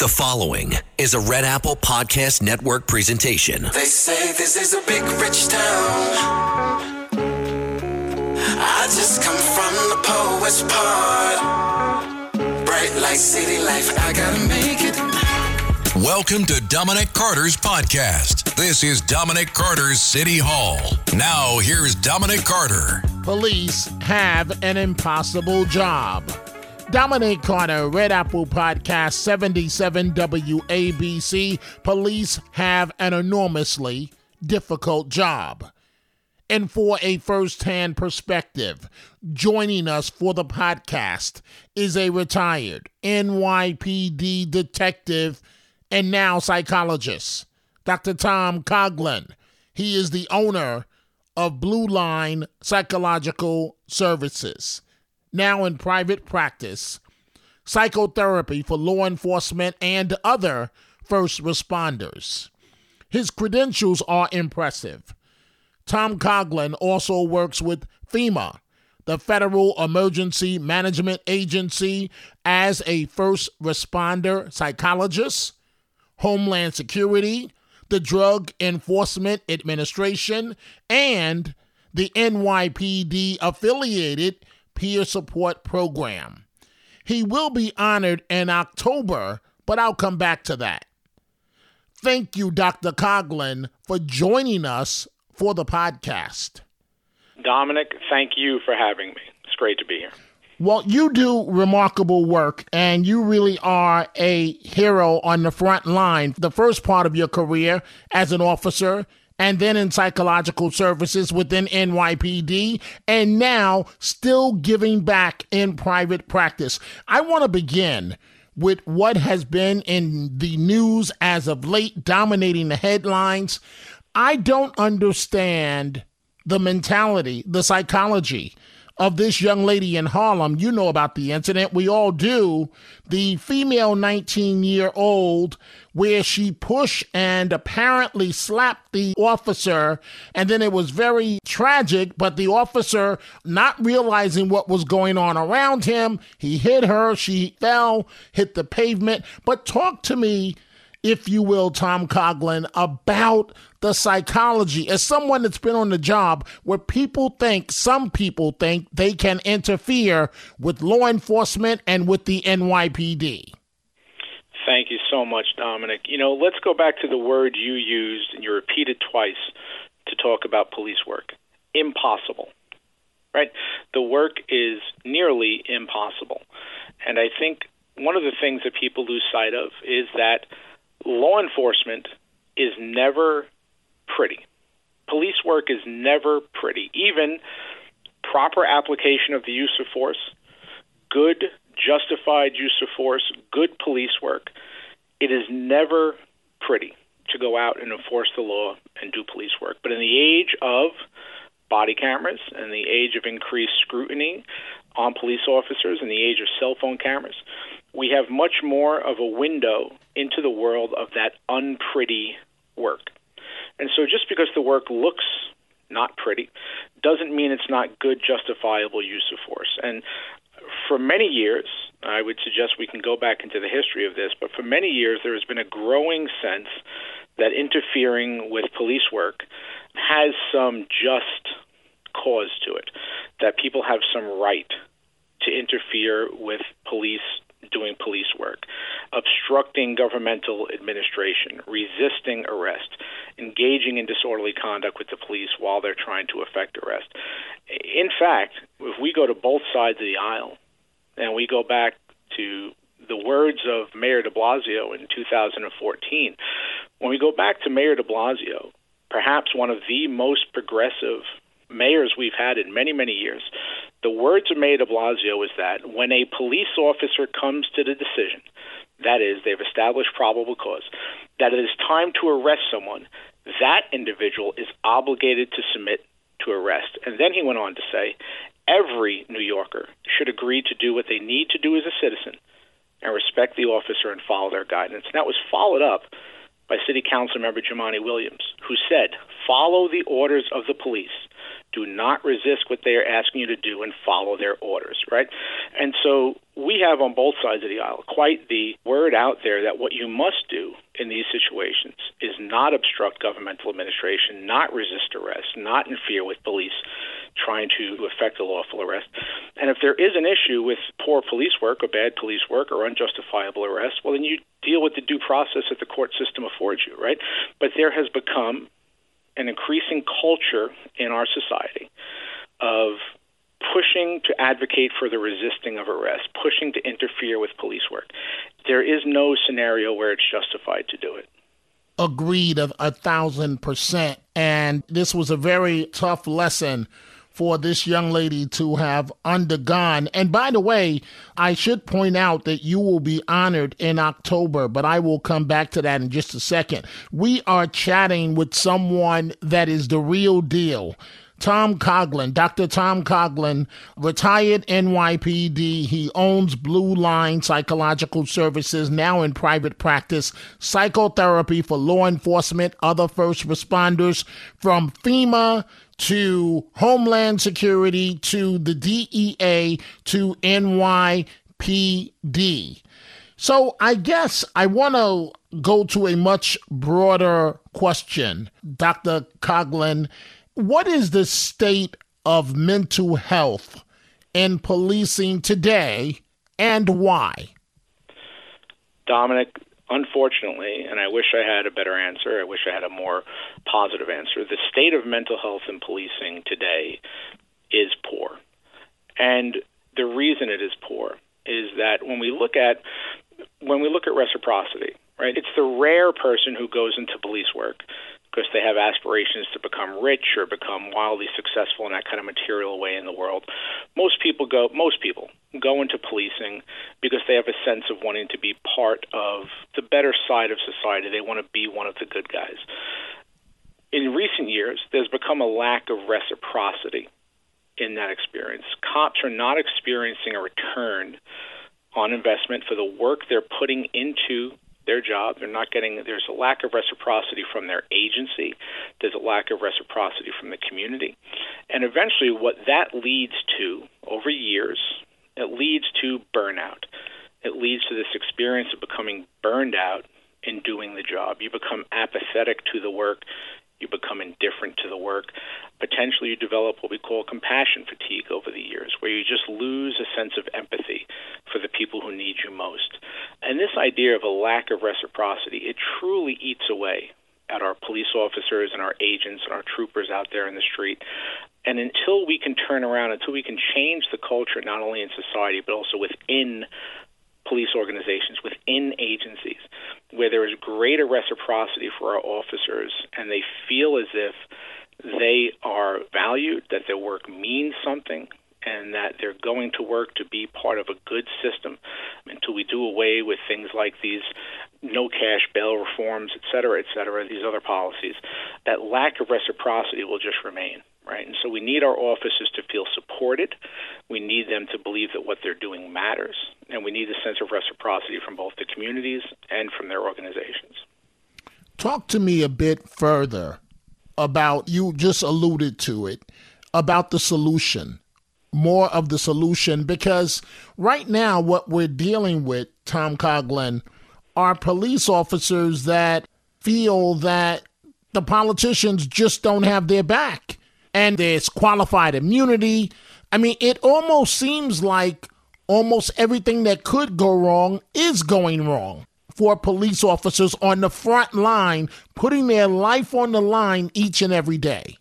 The following is a Red Apple Podcast Network presentation. They say this is a big rich town. I just come from the poet's part. Bright light, city life, I gotta make it. Welcome to Dominic Carter's podcast. This is Dominic Carter's City Hall. Now, here's Dominic Carter. Police have an impossible job. Dominic Carter, Red Apple Podcast 77 WABC. Police have an enormously difficult job. And for a first hand perspective, joining us for the podcast is a retired NYPD detective and now psychologist, Dr. Tom Coughlin. He is the owner of Blue Line Psychological Services now in private practice, psychotherapy for law enforcement and other first responders. His credentials are impressive. Tom Coughlin also works with FEMA, the Federal Emergency Management Agency, as a first responder psychologist, Homeland Security, the Drug Enforcement Administration, and the NYPD affiliated peer support program. He will be honored in October, but I'll come back to that. Thank you, Dr. Coughlin, for joining us for the podcast. Dominic, thank you for having me. It's great to be here. Well, you do remarkable work and you really are a hero on the front line. The first part of your career as an officer and then in psychological services within NYPD, and now still giving back in private practice. I want to begin with what has been in the news as of late, dominating the headlines. I don't understand the mentality, the psychology of this young lady in Harlem. You know about the incident. We all do. The female 19 year old, where she pushed and apparently slapped the officer. And then it was very tragic, but the officer, not realizing what was going on around him, he hit her. She fell, hit the pavement. But talk to me if you will, Tom Coughlin, about the psychology as someone that's been on the job where people think, some people think they can interfere with law enforcement and with the NYPD. Thank you so much, Dominic. You know, let's go back to the word you used and you repeated twice to talk about police work impossible. Right? The work is nearly impossible. And I think one of the things that people lose sight of is that law enforcement is never pretty. Police work is never pretty. Even proper application of the use of force, good justified use of force, good police work, it is never pretty to go out and enforce the law and do police work. But in the age of body cameras and the age of increased scrutiny on police officers and the age of cell phone cameras, we have much more of a window into the world of that unpretty work. And so just because the work looks not pretty doesn't mean it's not good, justifiable use of force. And for many years, I would suggest we can go back into the history of this, but for many years there has been a growing sense that interfering with police work has some just cause to it, that people have some right to interfere with police doing police work, obstructing governmental administration, resisting arrest, engaging in disorderly conduct with the police while they're trying to effect arrest. In fact, if we go to both sides of the aisle and we go back to the words of Mayor de Blasio in 2014, when we go back to Mayor de Blasio, perhaps one of the most progressive mayors we've had in many, many years, the words of Mayor de Blasio is that when a police officer comes to the decision that is, they've established probable cause, that it is time to arrest someone, that individual is obligated to submit to arrest. And then he went on to say, every New Yorker should agree to do what they need to do as a citizen and respect the officer and follow their guidance. And that was followed up by City Council member Jumaane Williams, who said, follow the orders of the police. Do not resist what they are asking you to do and follow their orders, right? And so we have on both sides of the aisle quite the word out there that what you must do in these situations is not obstruct governmental administration, not resist arrest, not interfere with police trying to effect a lawful arrest. And if there is an issue with poor police work or bad police work or unjustifiable arrest, well, then you deal with the due process that the court system affords you, right? But there has become an increasing culture in our society of pushing to advocate for the resisting of arrest, pushing to interfere with police work. There is no scenario where it's justified to do it. Agreed of a thousand percent. And this was a very tough lesson for this young lady to have undergone. And by the way, I should point out that you will be honored in October, but I will come back to that in just a second. We are chatting with someone that is the real deal. Tom Coughlin, Dr. Tom Coughlin, retired NYPD. He owns Blue Line Psychological Services, now in private practice, psychotherapy for law enforcement, other first responders from FEMA to Homeland Security to the DEA to NYPD. So I guess I want to go to a much broader question, Dr. Coughlin what is the state of mental health in policing today and why? Dominic, unfortunately, and I wish I had a better answer, I wish I had a more positive answer, the state of mental health in policing today is poor. And the reason it is poor is that when we look at when we look at reciprocity, right? It's the rare person who goes into police work because they have aspirations to become rich or become wildly successful in that kind of material way in the world. Most people go most people go into policing because they have a sense of wanting to be part of the better side of society. They want to be one of the good guys. In recent years, there's become a lack of reciprocity in that experience. Cops are not experiencing a return on investment for the work they're putting into their job. They're not getting. There's a lack of reciprocity from their agency. There's a lack of reciprocity from the community, and eventually, what that leads to over years, it leads to burnout. It leads to this experience of becoming burned out in doing the job. You become apathetic to the work you become indifferent to the work. Potentially, you develop what we call compassion fatigue over the years, where you just lose a sense of empathy for the people who need you most. And this idea of a lack of reciprocity, it truly eats away at our police officers and our agents and our troopers out there in the street. And until we can turn around, until we can change the culture, not only in society, but also within police organizations, within agencies, where there is greater reciprocity for our officers and they feel as if they are valued, that their work means something, and that they're going to work to be part of a good system until we do away with things like these no cash bail reforms, et cetera, et cetera, these other policies, that lack of reciprocity will just remain right? And so we need our officers to feel supported. We need them to believe that what they're doing matters, and we need a sense of reciprocity from both the communities and from their organizations. Talk to me a bit further about you just alluded to it about the solution more of the solution because right now what we're dealing with tom coughlin are police officers that feel that the politicians just don't have their back and there's qualified immunity. I mean, it almost seems like almost everything that could go wrong is going wrong for police officers on the front line, putting their life on the line each and every day.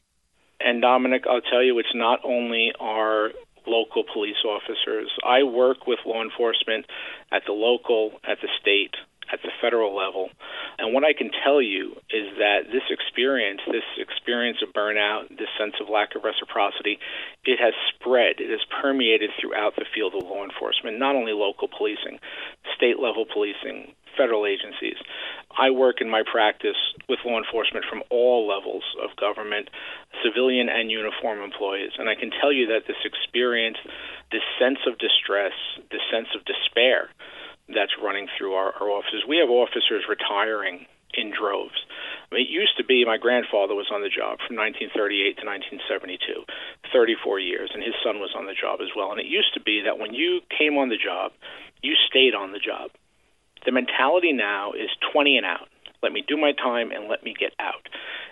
And Dominic, I'll tell you, it's not only our local police officers. I work with law enforcement at the local, at the state, at the federal level. And what I can tell you is that this experience, this experience of burnout, this sense of lack of reciprocity, it has spread, it has permeated throughout the field of law enforcement, not only local policing. state level policing, federal agencies. I work in my practice with law enforcement from all levels of government, civilian and uniform employees. And I can tell you that this experience, this sense of distress, this sense of despair that's running through our, our offices. We have officers retiring in droves. I mean, it used to be my grandfather was on the job from 1938 to 1972, 34 years, and his son was on the job as well. And it used to be that when you came on the job, you stayed on the job. The mentality now is 20 and out. Let me do my time and let me get out.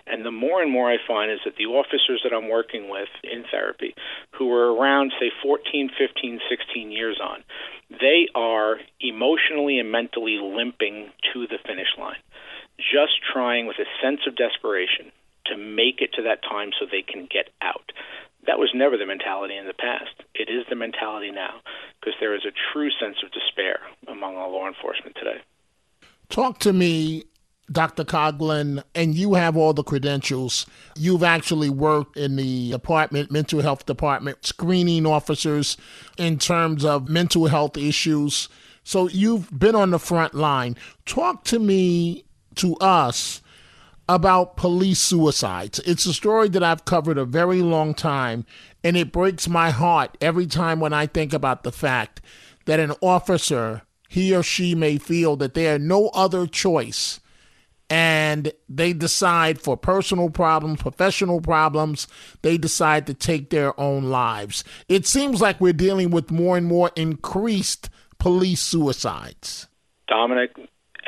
And the more and more I find is that the officers that I'm working with in therapy, who are around, say, 14, 15, 16 years on, they are emotionally and mentally limping to the finish line, just trying with a sense of desperation to make it to that time so they can get out. That was never the mentality in the past. It is the mentality now because there is a true sense of despair among our law enforcement today. Talk to me Dr. Coughlin, and you have all the credentials. You've actually worked in the department, mental health department, screening officers in terms of mental health issues. So you've been on the front line. Talk to me, to us, about police suicides. It's a story that I've covered a very long time, and it breaks my heart every time when I think about the fact that an officer, he or she may feel that they have no other choice and they decide for personal problems, professional problems, they decide to take their own lives. It seems like we're dealing with more and more increased police suicides. Dominic,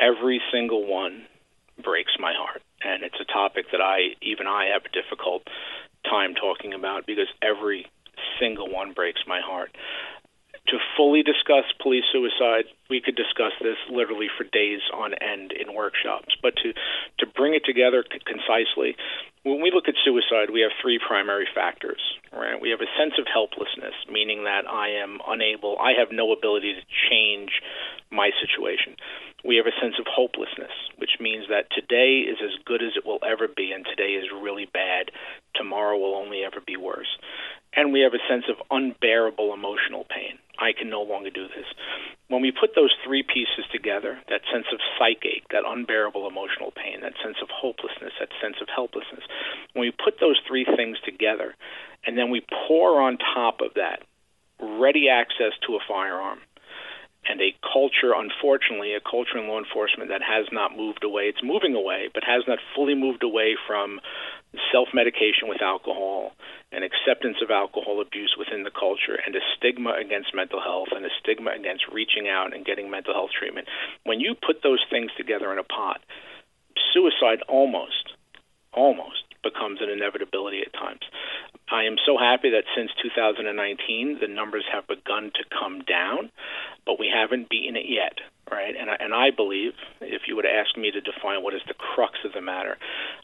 every single one breaks my heart and it's a topic that I even I have a difficult time talking about because every single one breaks my heart. To fully discuss police suicide, we could discuss this literally for days on end in workshops. But to to bring it together concisely, when we look at suicide, we have three primary factors. Right? We have a sense of helplessness, meaning that I am unable, I have no ability to change my situation we have a sense of hopelessness, which means that today is as good as it will ever be, and today is really bad. Tomorrow will only ever be worse. And we have a sense of unbearable emotional pain. I can no longer do this. When we put those three pieces together, that sense of psychache, that unbearable emotional pain, that sense of hopelessness, that sense of helplessness, when we put those three things together, and then we pour on top of that ready access to a firearm, and a culture, unfortunately, a culture in law enforcement that has not moved away. It's moving away, but has not fully moved away from self medication with alcohol and acceptance of alcohol abuse within the culture and a stigma against mental health and a stigma against reaching out and getting mental health treatment. When you put those things together in a pot, suicide almost, almost becomes an inevitability at times. I am so happy that since 2019, the numbers have begun to come down, but we haven't beaten it yet, right? And I, and I believe, if you would ask me to define what is the crux of the matter,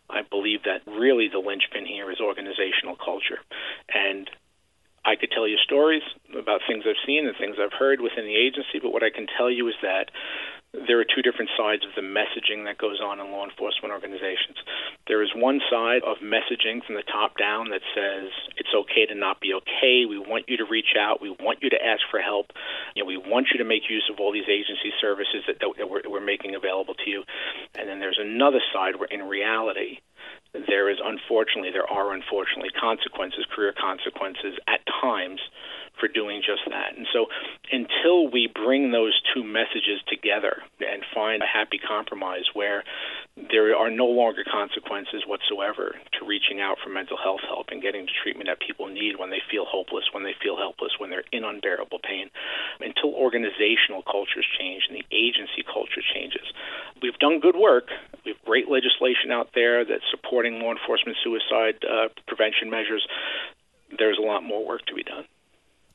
I believe that really the linchpin here is organizational culture. And I could tell you stories about things I've seen and things I've heard within the agency, but what I can tell you is that there are two different sides of the messaging that goes on in law enforcement organizations. There is one side of messaging from the top down that says it's okay to not be okay. We want you to reach out. We want you to ask for help. You know, we want you to make use of all these agency services that, that we're, we're making available to you. And then there's another side where, in reality, there is unfortunately there are unfortunately consequences, career consequences at times for doing just that. And so until we bring those two messages together and find a happy compromise where there are no longer consequences whatsoever to reaching out for mental health help and getting the treatment that people need when they feel hopeless, when they feel helpless, when they're in unbearable pain, until organizational cultures change and the agency culture changes. We've done good work. We have great legislation out there that's supporting law enforcement suicide uh, prevention measures. There's a lot more work to be done.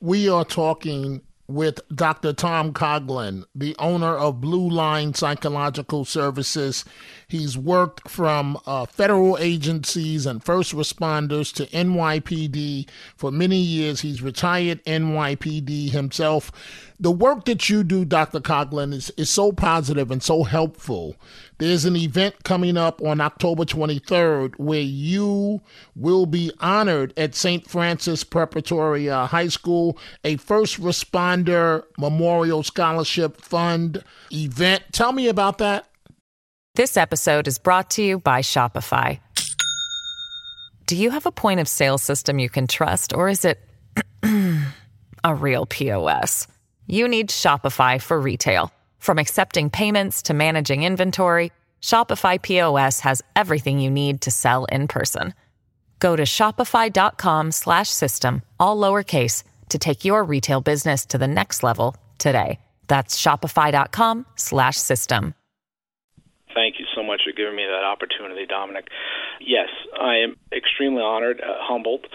We are talking with Dr. Tom Coughlin, the owner of Blue Line Psychological Services. He's worked from uh, federal agencies and first responders to NYPD for many years. He's retired NYPD himself. The work that you do, Dr. Coughlin, is, is so positive and so helpful. There's an event coming up on October 23rd where you will be honored at St. Francis Preparatory uh, High School, a first responder memorial scholarship fund event. Tell me about that. This episode is brought to you by Shopify. Do you have a point of sale system you can trust, or is it a real POS? You need Shopify for retail. From accepting payments to managing inventory, Shopify POS has everything you need to sell in person. Go to shopify.com/system all lowercase to take your retail business to the next level today. That's shopify.com/system. Thank you so much for giving me that opportunity, Dominic. Yes, I am extremely honored, uh, humbled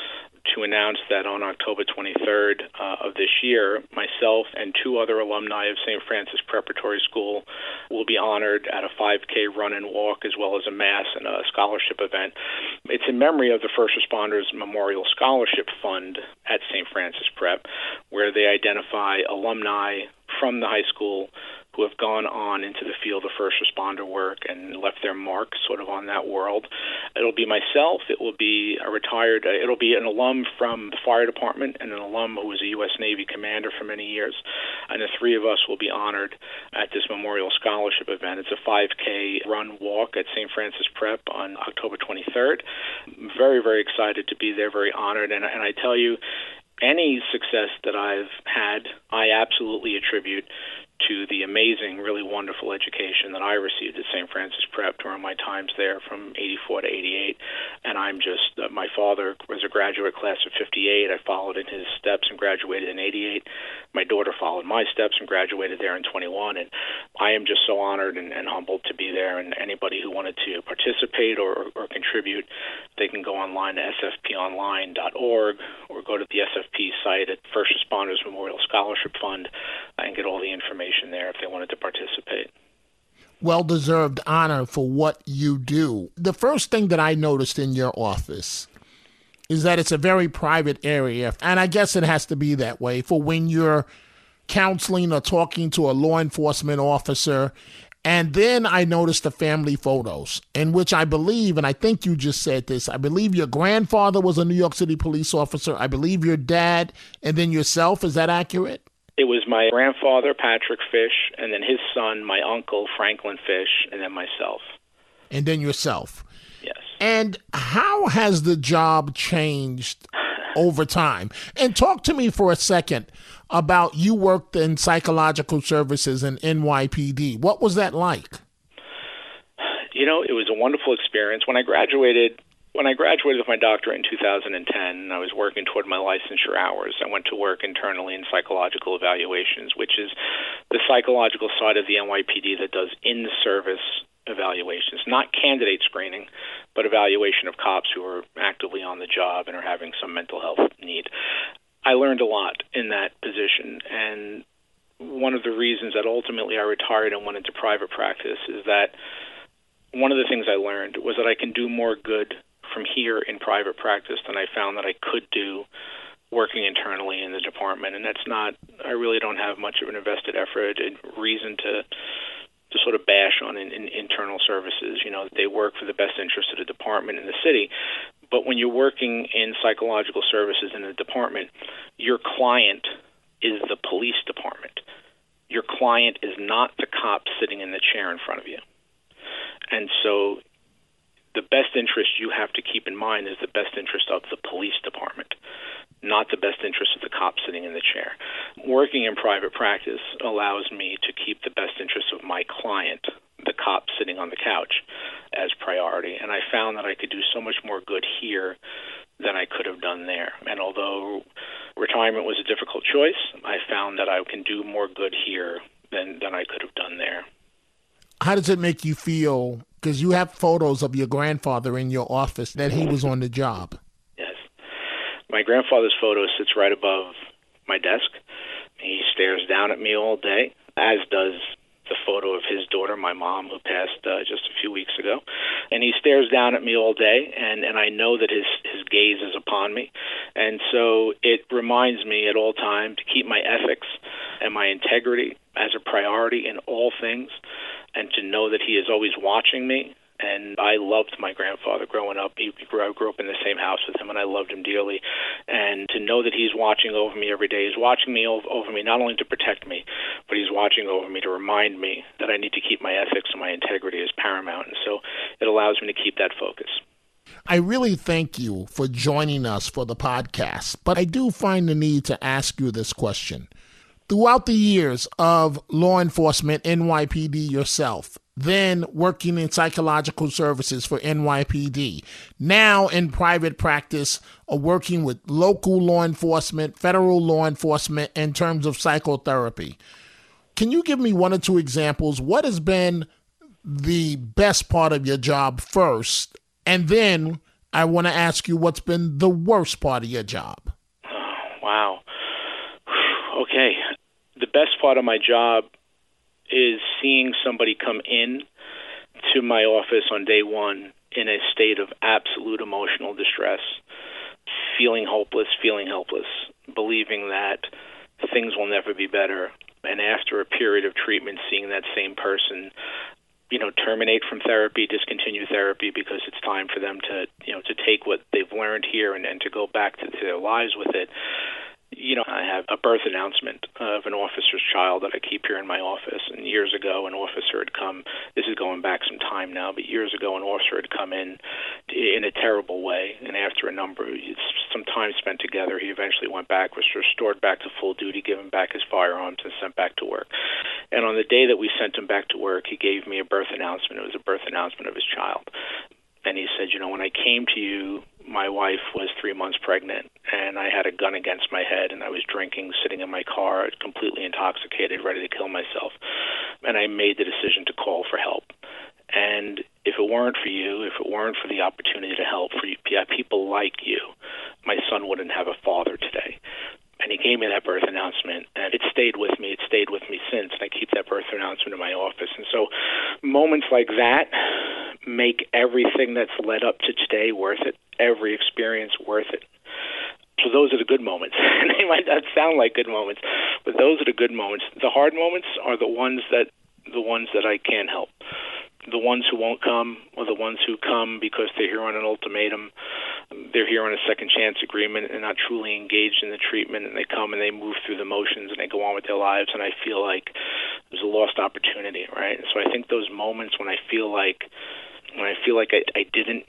to announce that on October 23rd uh, of this year, myself and two other alumni of St. Francis Preparatory School will be honored at a 5K run and walk, as well as a mass and a scholarship event. It's in memory of the First Responders Memorial Scholarship Fund at St. Francis Prep, where they identify alumni from the high school who have gone on into the field of first responder work and left their mark sort of on that world. It'll be myself. It will be a retired. Uh, it'll be an alum from the fire department and an alum who was a U.S. Navy commander for many years. And the three of us will be honored at this memorial scholarship event. It's a 5K run walk at St. Francis Prep on October 23rd. very very excited to be there. Very honored. And, and I tell you, any success that I've had, I absolutely attribute to the amazing, really wonderful education that I received at St. Francis Prep during my times there from 84 to 88. And I'm just, uh, my father was a graduate class of 58. I followed in his steps and graduated in 88. My daughter followed my steps and graduated there in 21. And I am just so honored and, and humbled to be there. And anybody who wanted to participate or, or contribute, they can go online to sfponline.org or go to the SFP site at First Responders Memorial Scholarship Fund and get all the information information there if they wanted to participate. Well deserved honor for what you do. The first thing that I noticed in your office is that it's a very private area. And I guess it has to be that way for when you're counseling or talking to a law enforcement officer. And then I noticed the family photos, in which I believe, and I think you just said this, I believe your grandfather was a New York City police officer. I believe your dad, and then yourself. Is that accurate? It was my grandfather, Patrick Fish, and then his son, my uncle, Franklin Fish, and then myself. And then yourself. Yes. And how has the job changed over time? And talk to me for a second about you worked in psychological services in NYPD. What was that like? You know, it was a wonderful experience. When I graduated, when I graduated with my doctorate in 2010, I was working toward my licensure hours. I went to work internally in psychological evaluations, which is the psychological side of the NYPD that does in service evaluations, not candidate screening, but evaluation of cops who are actively on the job and are having some mental health need. I learned a lot in that position, and one of the reasons that ultimately I retired and went into private practice is that one of the things I learned was that I can do more good from here in private practice than I found that I could do working internally in the department. And that's not, I really don't have much of an invested effort and reason to to sort of bash on in, in internal services. You know, they work for the best interest of the department and the city. But when you're working in psychological services in a department, your client is the police department. Your client is not the cop sitting in the chair in front of you. And so the best interest you have to keep in mind is the best interest of the police department, not the best interest of the cop sitting in the chair. Working in private practice allows me to keep the best interest of my client, the cop sitting on the couch, as priority. And I found that I could do so much more good here than I could have done there. And although retirement was a difficult choice, I found that I can do more good here than, than I could have done there. How does it make you feel because you have photos of your grandfather in your office that he was on the job. Yes. My grandfather's photo sits right above my desk. He stares down at me all day, as does the photo of his daughter, my mom, who passed uh, just a few weeks ago. And he stares down at me all day, and, and I know that his, his gaze is upon me. And so it reminds me at all times to keep my ethics and my integrity as a priority in all things, and to know that He is always watching me and I loved my grandfather growing up. He grew, I grew up in the same house with him, and I loved him dearly. And to know that he's watching over me every day, he's watching me over, over me not only to protect me, but he's watching over me to remind me that I need to keep my ethics and my integrity as paramount. And so it allows me to keep that focus. I really thank you for joining us for the podcast, but I do find the need to ask you this question. Throughout the years of law enforcement, NYPD yourself, then working in psychological services for NYPD, now in private practice, or working with local law enforcement, federal law enforcement in terms of psychotherapy. Can you give me one or two examples? What has been the best part of your job first? And then I want to ask you what's been the worst part of your job. Wow. Okay. The best part of my job is seeing somebody come in to my office on day one in a state of absolute emotional distress, feeling hopeless, feeling helpless, believing that things will never be better. And after a period of treatment, seeing that same person, you know, terminate from therapy, discontinue therapy because it's time for them to, you know, to take what they've learned here and, and to go back to, to their lives with it you know, I have a birth announcement of an officer's child that I keep here in my office. And years ago, an officer had come. This is going back some time now, but years ago, an officer had come in in a terrible way. And after a number, some time spent together, he eventually went back, was restored back to full duty, given back his firearms, and sent back to work. And on the day that we sent him back to work, he gave me a birth announcement. It was a birth announcement of his child. And he said, you know, when I came to you my wife was three months pregnant and I had a gun against my head and I was drinking, sitting in my car, completely intoxicated, ready to kill myself. And I made the decision to call for help. And if it weren't for you, if it weren't for the opportunity to help for you, people like you, my son wouldn't have a father today and he gave me that birth announcement and it stayed with me it stayed with me since and i keep that birth announcement in my office. And so moments like that make everything that's led up to today worth it every experience worth it. So those are the good moments. They might not sound like good moments but those are the good moments. The hard moments are the ones that the ones that i can't help. The ones who won't come or the ones who come because they're here on an ultimatum they're here on a second chance agreement and not truly engaged in the treatment and they come and they move through the motions and they go on with their lives and I feel like there's a lost opportunity right? So I think those moments when I feel like when I feel like I, I didn't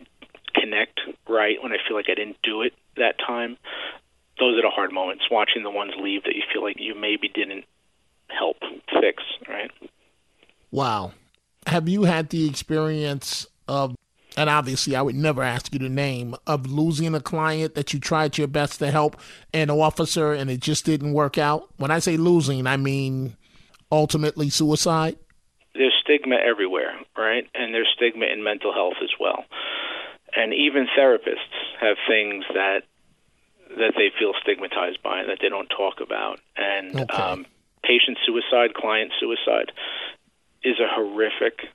connect right when I feel like I didn't do it that time those are the hard moments watching the ones leave that you feel like you maybe didn't help fix right? Wow. Have you had the experience of and obviously I would never ask you the name of losing a client that you tried your best to help an officer and it just didn't work out? When I say losing, I mean ultimately suicide. There's stigma everywhere, right? And there's stigma in mental health as well. And even therapists have things that that they feel stigmatized by and that they don't talk about. And okay. um, patient suicide, client suicide is a horrific,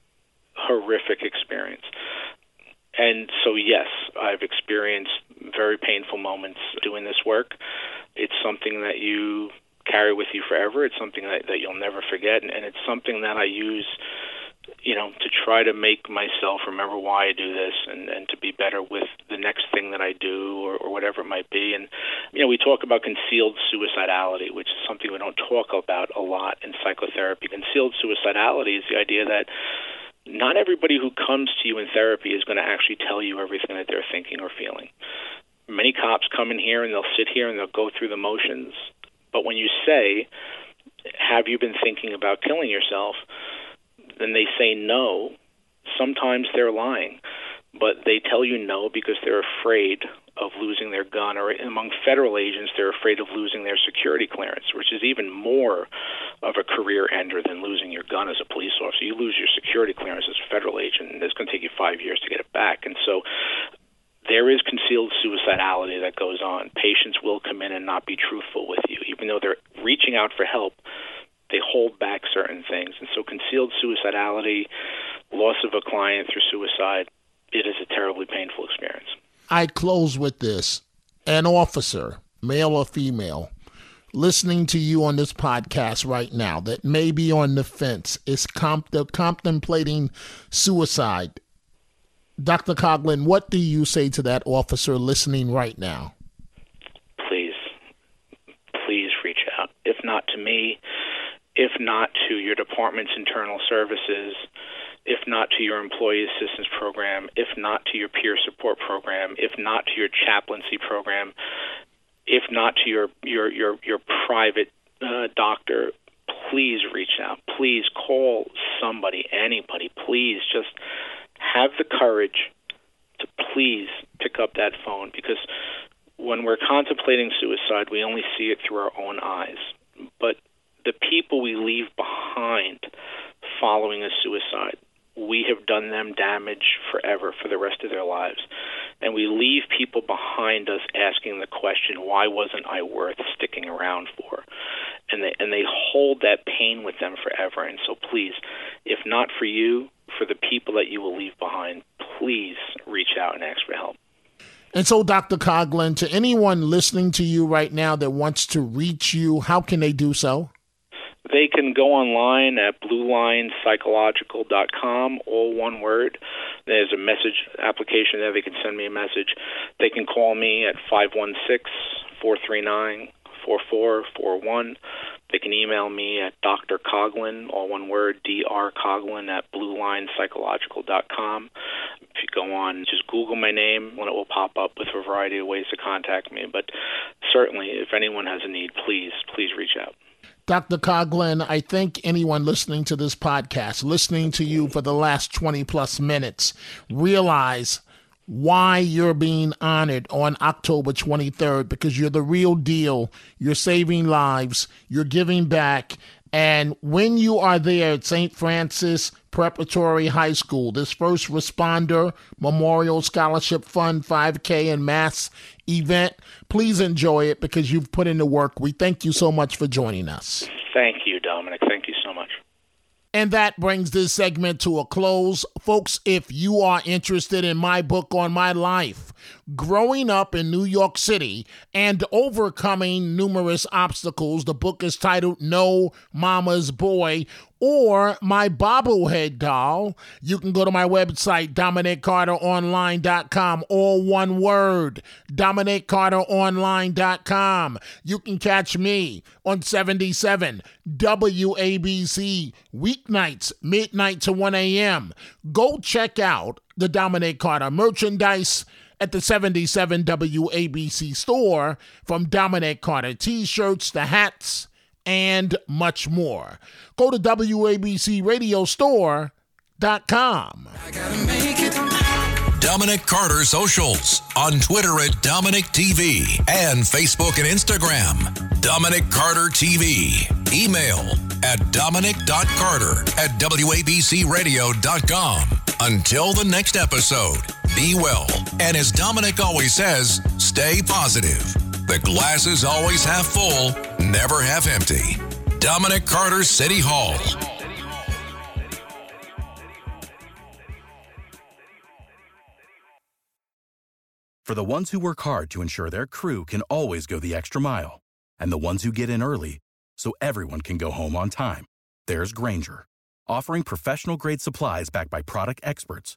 horrific experience. And so, yes, I've experienced very painful moments doing this work. It's something that you carry with you forever. It's something that, that you'll never forget, and, and it's something that I use, you know, to try to make myself remember why I do this, and and to be better with the next thing that I do, or, or whatever it might be. And you know, we talk about concealed suicidality, which is something we don't talk about a lot in psychotherapy. Concealed suicidality is the idea that not everybody who comes to you in therapy is going to actually tell you everything that they're thinking or feeling. Many cops come in here and they'll sit here and they'll go through the motions. But when you say, Have you been thinking about killing yourself? then they say no. Sometimes they're lying, but they tell you no because they're afraid of losing their gun, or among federal agents, they're afraid of losing their security clearance, which is even more of a career ender than losing your gun as a police officer. You lose your security clearance as a federal agent, and it's going to take you five years to get it back. And so there is concealed suicidality that goes on. Patients will come in and not be truthful with you, even though they're reaching out for help. They hold back certain things, and so concealed suicidality, loss of a client through suicide, it is a terribly painful experience. I close with this. An officer, male or female, listening to you on this podcast right now that may be on the fence, is comp- contemplating suicide, Dr. Coughlin, what do you say to that officer listening right now? Please, please reach out. If not to me, if not to your department's internal services, if not to your employee assistance program, if not to your peer support program, if not to your chaplaincy program, if not to your your your, your private uh, doctor, please reach out. Please call somebody, anybody. Please just have the courage to please pick up that phone because when we're contemplating suicide, we only see it through our own eyes. But the people we leave behind following a suicide, we have done them damage forever for the rest of their lives. And we leave people behind us asking the question, why wasn't I worth sticking around for? And they and they hold that pain with them forever. And so please, if not for you, for the people that you will leave behind, please reach out and ask for help. And so, Dr. Coughlin, to anyone listening to you right now that wants to reach you, how can they do so? They can go online at bluelinepsychological.com, all one word. There's a message application there. They can send me a message. They can call me at 516 439 4441. They can email me at Dr. Coughlin, all one word, Dr. Coughlin at bluelinepsychological.com. If you go on, just Google my name, when it will pop up with a variety of ways to contact me. But certainly, if anyone has a need, please, please reach out. Dr. Coughlin, I think anyone listening to this podcast, listening to you for the last 20 plus minutes, realize why you're being honored on October 23rd because you're the real deal. You're saving lives, you're giving back. And when you are there at St. Francis Preparatory High School, this first responder Memorial Scholarship Fund 5K and Mass event, please enjoy it because you've put in the work. We thank you so much for joining us. Thank you, Dominic. Thank you so much. And that brings this segment to a close. Folks, if you are interested in my book on my life, growing up in New York City and overcoming numerous obstacles, the book is titled No Mama's Boy or my bobblehead doll, you can go to my website, DominicCarterOnline.com, all one word, DominicCarterOnline.com. You can catch me on 77 WABC weeknights, midnight to 1 a.m. Go check out the Dominic Carter merchandise at the 77 WABC store from Dominic Carter t shirts, the hats, and much more. Go to WABCRadiostore.com. Dominic Carter Socials on Twitter at Dominic TV and Facebook and Instagram. Dominic Carter TV. Email at dominic.carter at WABCRadio.com. Until the next episode, be well. And as Dominic always says, stay positive. The glass is always half full, never half empty. Dominic Carter City Hall. For the ones who work hard to ensure their crew can always go the extra mile, and the ones who get in early so everyone can go home on time, there's Grainger, offering professional grade supplies backed by product experts